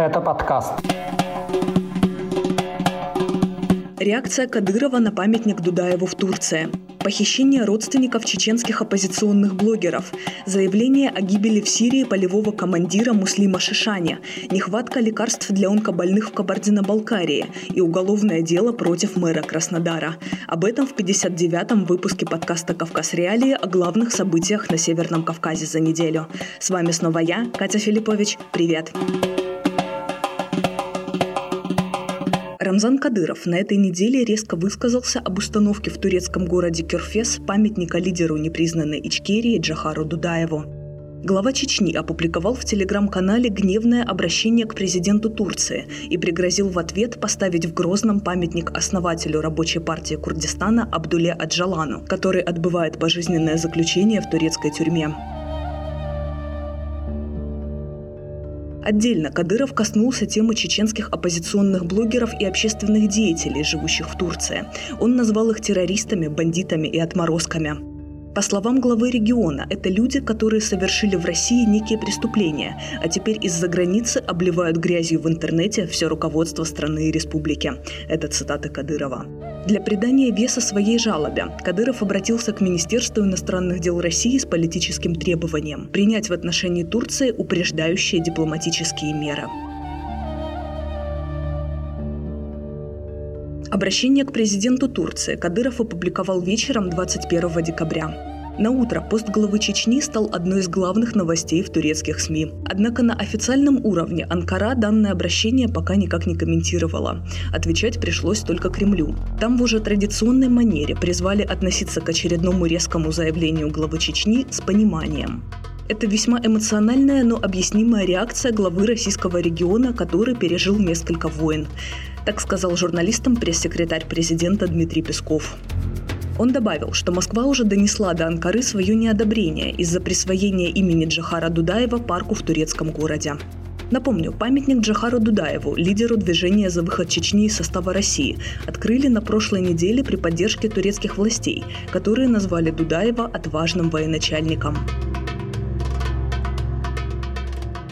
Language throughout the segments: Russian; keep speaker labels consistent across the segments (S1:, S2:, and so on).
S1: Это подкаст.
S2: Реакция Кадырова на памятник Дудаеву в Турции. Похищение родственников чеченских оппозиционных блогеров. Заявление о гибели в Сирии полевого командира Муслима Шишани. Нехватка лекарств для онкобольных в Кабардино-Балкарии. И уголовное дело против мэра Краснодара. Об этом в 59-м выпуске подкаста «Кавказ Реалии» о главных событиях на Северном Кавказе за неделю. С вами снова я, Катя Филиппович. Привет! Привет! Рамзан Кадыров на этой неделе резко высказался об установке в турецком городе Кюрфес памятника лидеру непризнанной Ичкерии Джахару Дудаеву. Глава Чечни опубликовал в телеграм-канале гневное обращение к президенту Турции и пригрозил в ответ поставить в Грозном памятник основателю рабочей партии Курдистана Абдуле Аджалану, который отбывает пожизненное заключение в турецкой тюрьме. Отдельно Кадыров коснулся темы чеченских оппозиционных блогеров и общественных деятелей, живущих в Турции. Он назвал их террористами, бандитами и отморозками. По словам главы региона, это люди, которые совершили в России некие преступления, а теперь из-за границы обливают грязью в интернете все руководство страны и республики. Это цитата Кадырова. Для придания веса своей жалобе Кадыров обратился к Министерству иностранных дел России с политическим требованием принять в отношении Турции упреждающие дипломатические меры. Обращение к президенту Турции Кадыров опубликовал вечером 21 декабря. На утро пост главы Чечни стал одной из главных новостей в турецких СМИ. Однако на официальном уровне Анкара данное обращение пока никак не комментировала. Отвечать пришлось только Кремлю. Там в уже традиционной манере призвали относиться к очередному резкому заявлению главы Чечни с пониманием. Это весьма эмоциональная, но объяснимая реакция главы российского региона, который пережил несколько войн. Так сказал журналистам пресс-секретарь президента Дмитрий Песков. Он добавил, что Москва уже донесла до Анкары свое неодобрение из-за присвоения имени Джахара Дудаева парку в турецком городе. Напомню, памятник Джахару Дудаеву, лидеру движения за выход Чечни из состава России, открыли на прошлой неделе при поддержке турецких властей, которые назвали Дудаева отважным военачальником.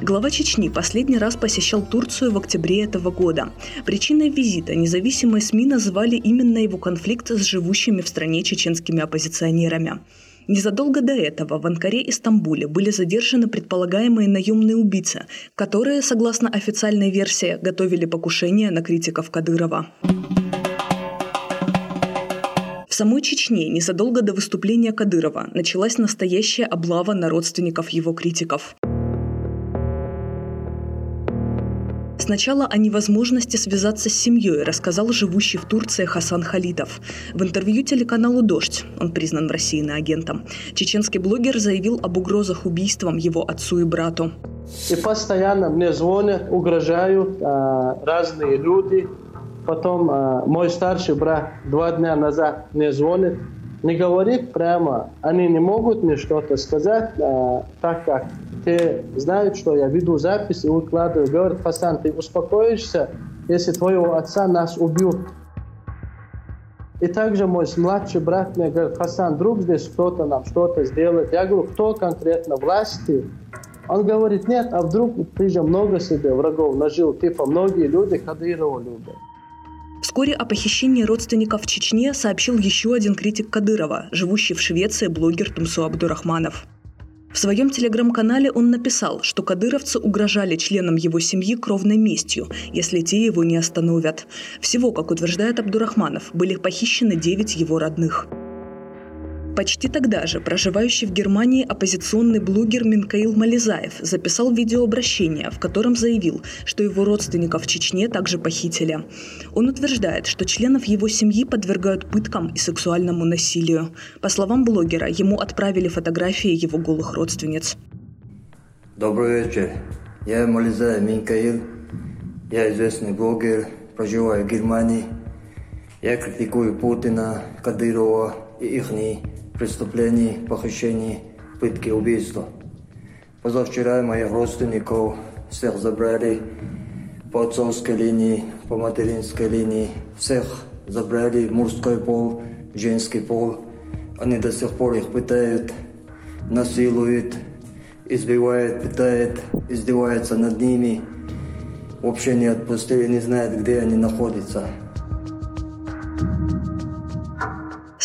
S2: Глава Чечни последний раз посещал Турцию в октябре этого года. Причиной визита независимые СМИ назвали именно его конфликт с живущими в стране чеченскими оппозиционерами. Незадолго до этого в Анкаре и Стамбуле были задержаны предполагаемые наемные убийцы, которые, согласно официальной версии, готовили покушение на критиков Кадырова. В самой Чечне незадолго до выступления Кадырова началась настоящая облава на родственников его критиков. Сначала о невозможности связаться с семьей рассказал живущий в Турции Хасан Халидов. В интервью телеканалу «Дождь», он признан в России на агентом, чеченский блогер заявил об угрозах убийством его отцу и брату.
S3: И постоянно мне звонят, угрожают э, разные люди. Потом э, мой старший брат два дня назад мне звонит, не говорит прямо, они не могут мне что-то сказать, э, так как те знают, что я веду запись и выкладываю. Говорят, Хасан, ты успокоишься, если твоего отца нас убьют. И также мой младший брат мне говорит, Хасан, вдруг здесь кто-то нам что-то сделает. Я говорю, кто конкретно, власти? Он говорит, нет, а вдруг ты же много себе врагов нажил, типа многие люди Кадырова любят.
S2: Вскоре о похищении родственников в Чечне сообщил еще один критик Кадырова, живущий в Швеции блогер Тумсу Абдурахманов. В своем телеграм-канале он написал, что кадыровцы угрожали членам его семьи кровной местью, если те его не остановят. Всего, как утверждает Абдурахманов, были похищены 9 его родных. Почти тогда же проживающий в Германии оппозиционный блогер Минкаил Мализаев записал видеообращение, в котором заявил, что его родственников в Чечне также похитили. Он утверждает, что членов его семьи подвергают пыткам и сексуальному насилию. По словам блогера, ему отправили фотографии его голых родственниц.
S4: Добрый вечер. Я Мализаев Минкаил. Я известный блогер, проживаю в Германии. Я критикую Путина, Кадырова и их преступлений, похищений, пытки, убийства. Позавчера моих родственников всех забрали по отцовской линии, по материнской линии. Всех забрали мужской пол, женский пол. Они до сих пор их пытают, насилуют, избивают, пытают, издеваются над ними. вообще не отпустили, не знают, где они находятся.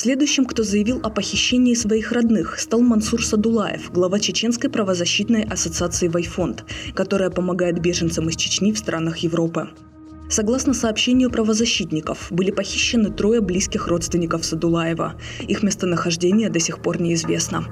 S2: Следующим, кто заявил о похищении своих родных, стал Мансур Садулаев, глава Чеченской правозащитной ассоциации «Вайфонд», которая помогает беженцам из Чечни в странах Европы. Согласно сообщению правозащитников, были похищены трое близких родственников Садулаева. Их местонахождение до сих пор неизвестно.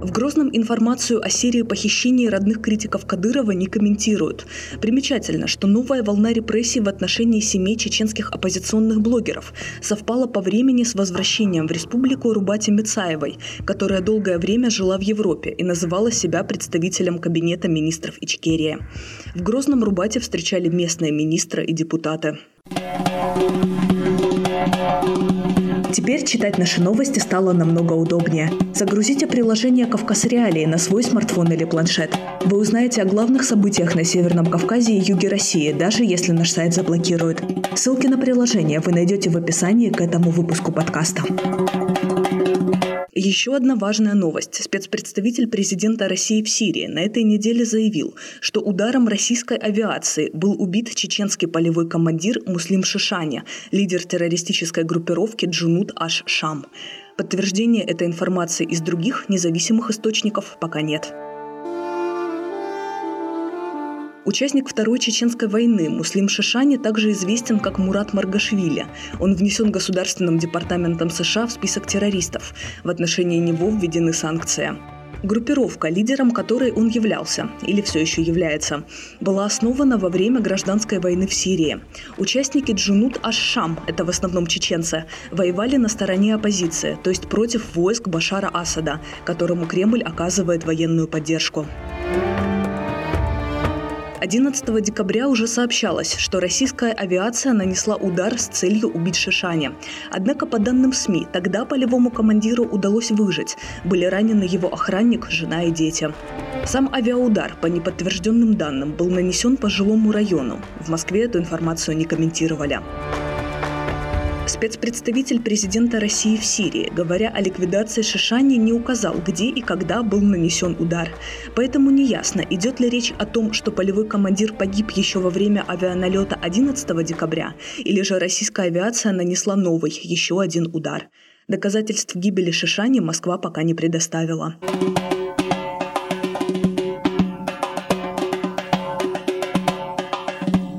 S2: В Грозном информацию о серии похищений родных критиков Кадырова не комментируют. Примечательно, что новая волна репрессий в отношении семей чеченских оппозиционных блогеров совпала по времени с возвращением в республику Рубати Мицаевой, которая долгое время жила в Европе и называла себя представителем кабинета министров Ичкерии. В Грозном Рубате встречали местные министры и депутаты. Теперь читать наши новости стало намного удобнее. Загрузите приложение «Кавказ Реалии» на свой смартфон или планшет. Вы узнаете о главных событиях на Северном Кавказе и юге России, даже если наш сайт заблокируют. Ссылки на приложение вы найдете в описании к этому выпуску подкаста. Еще одна важная новость. Спецпредставитель президента России в Сирии на этой неделе заявил, что ударом российской авиации был убит чеченский полевой командир Муслим Шишаня, лидер террористической группировки Джунут Аш-Шам. Подтверждения этой информации из других независимых источников пока нет. Участник Второй Чеченской войны Муслим Шишани также известен как Мурат Маргашвили. Он внесен Государственным департаментом США в список террористов. В отношении него введены санкции. Группировка, лидером которой он являлся, или все еще является, была основана во время гражданской войны в Сирии. Участники Джунут Аш-Шам, это в основном чеченцы, воевали на стороне оппозиции, то есть против войск Башара Асада, которому Кремль оказывает военную поддержку. 11 декабря уже сообщалось, что российская авиация нанесла удар с целью убить Шишаня. Однако, по данным СМИ, тогда полевому командиру удалось выжить. Были ранены его охранник, жена и дети. Сам авиаудар, по неподтвержденным данным, был нанесен по жилому району. В Москве эту информацию не комментировали. Спецпредставитель президента России в Сирии, говоря о ликвидации Шишани, не указал, где и когда был нанесен удар. Поэтому неясно, идет ли речь о том, что полевой командир погиб еще во время авианалета 11 декабря, или же российская авиация нанесла новый, еще один удар. Доказательств гибели Шишани Москва пока не предоставила.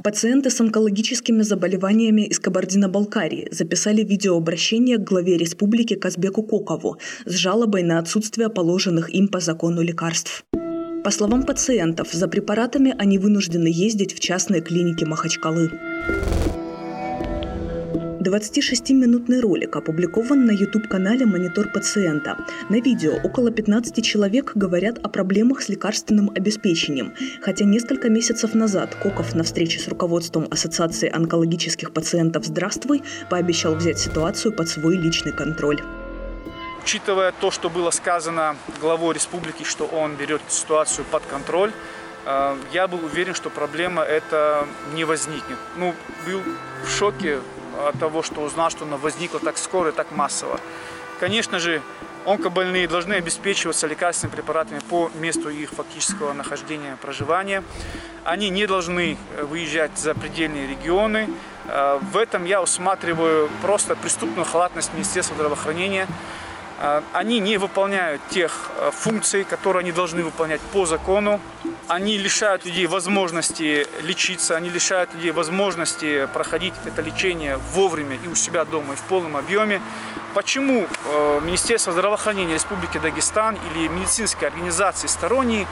S2: Пациенты с онкологическими заболеваниями из Кабардино-Балкарии записали видеообращение к главе республики Казбеку Кокову с жалобой на отсутствие положенных им по закону лекарств. По словам пациентов, за препаратами они вынуждены ездить в частные клиники Махачкалы. 26-минутный ролик опубликован на YouTube-канале «Монитор пациента». На видео около 15 человек говорят о проблемах с лекарственным обеспечением, хотя несколько месяцев назад Коков на встрече с руководством Ассоциации онкологических пациентов «Здравствуй» пообещал взять ситуацию под свой личный контроль.
S1: Учитывая то, что было сказано главой республики, что он берет ситуацию под контроль, э, я был уверен, что проблема это не возникнет. Ну, был в шоке от того, что узнал, что она возникла так скоро и так массово. Конечно же, онкобольные должны обеспечиваться лекарственными препаратами по месту их фактического нахождения, проживания. Они не должны э, выезжать за предельные регионы. Э, в этом я усматриваю просто преступную халатность Министерства здравоохранения. Э, они не выполняют тех функций, которые они должны выполнять по закону они лишают людей возможности лечиться, они лишают людей возможности проходить это лечение вовремя и у себя дома, и в полном объеме. Почему э, Министерство здравоохранения Республики Дагестан или медицинские организации сторонние,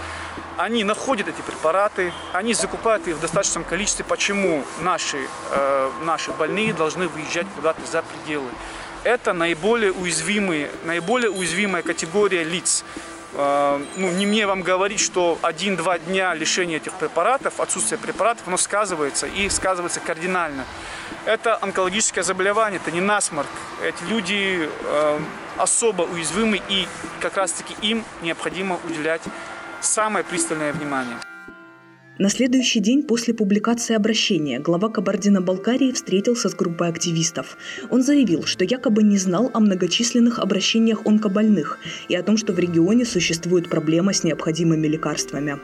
S1: они находят эти препараты, они закупают их в достаточном количестве. Почему наши, э, наши больные должны выезжать куда-то за пределы? Это наиболее уязвимые, наиболее уязвимая категория лиц. Э, ну, не мне вам говорить, что один-два дня лишения этих препаратов, отсутствие препаратов, оно сказывается и сказывается кардинально. Это онкологическое заболевание, это не насморк. Эти люди э, особо уязвимы и как раз-таки им необходимо уделять самое пристальное внимание.
S2: На следующий день после публикации обращения глава Кабардино-Балкарии встретился с группой активистов. Он заявил, что якобы не знал о многочисленных обращениях онкобольных и о том, что в регионе существует проблема с необходимыми лекарствами.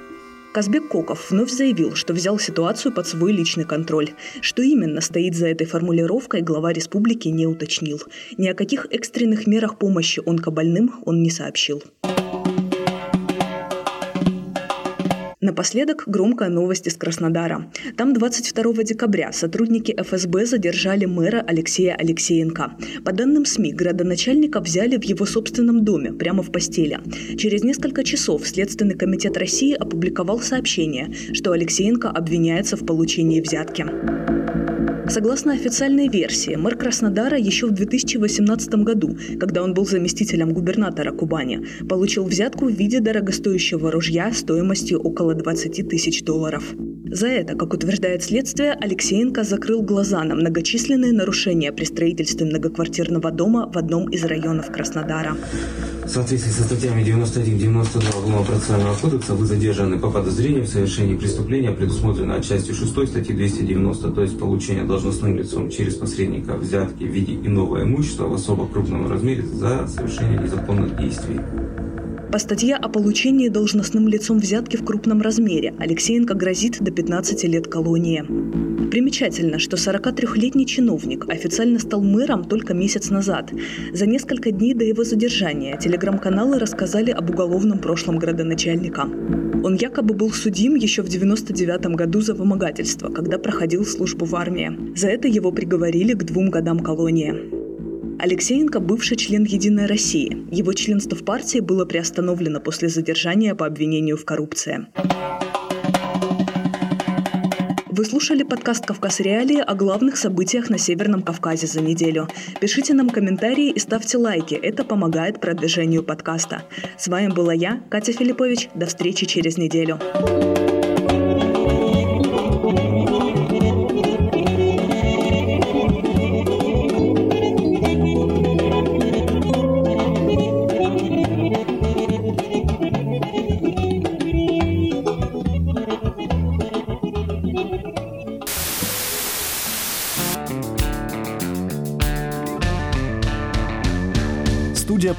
S2: Казбек Коков вновь заявил, что взял ситуацию под свой личный контроль. Что именно стоит за этой формулировкой, глава республики не уточнил. Ни о каких экстренных мерах помощи онкобольным он не сообщил. Напоследок громкая новость из Краснодара. Там 22 декабря сотрудники ФСБ задержали мэра Алексея Алексеенко. По данным СМИ, градоначальника взяли в его собственном доме, прямо в постели. Через несколько часов Следственный комитет России опубликовал сообщение, что Алексеенко обвиняется в получении взятки. Согласно официальной версии, мэр Краснодара еще в 2018 году, когда он был заместителем губернатора Кубани, получил взятку в виде дорогостоящего ружья стоимостью около 20 тысяч долларов. За это, как утверждает следствие, Алексеенко закрыл глаза на многочисленные нарушения при строительстве многоквартирного дома в одном из районов Краснодара.
S5: В соответствии со статьями 91-92 Уголовно-процессуального кодекса вы задержаны по подозрению в совершении преступления, предусмотренного частью 6 статьи 290, то есть получение должностным лицом через посредника взятки в виде иного имущества в особо крупном размере за совершение незаконных действий.
S2: По статье о получении должностным лицом взятки в крупном размере Алексеенко грозит до 15 лет колонии. Примечательно, что 43-летний чиновник официально стал мэром только месяц назад. За несколько дней до его задержания телеграм-каналы рассказали об уголовном прошлом градоначальника. Он якобы был судим еще в 99 году за вымогательство, когда проходил службу в армии. За это его приговорили к двум годам колонии. Алексеенко – бывший член «Единой России». Его членство в партии было приостановлено после задержания по обвинению в коррупции. Вы слушали подкаст «Кавказ Реалии» о главных событиях на Северном Кавказе за неделю. Пишите нам комментарии и ставьте лайки. Это помогает продвижению подкаста. С вами была я, Катя Филиппович. До встречи через неделю.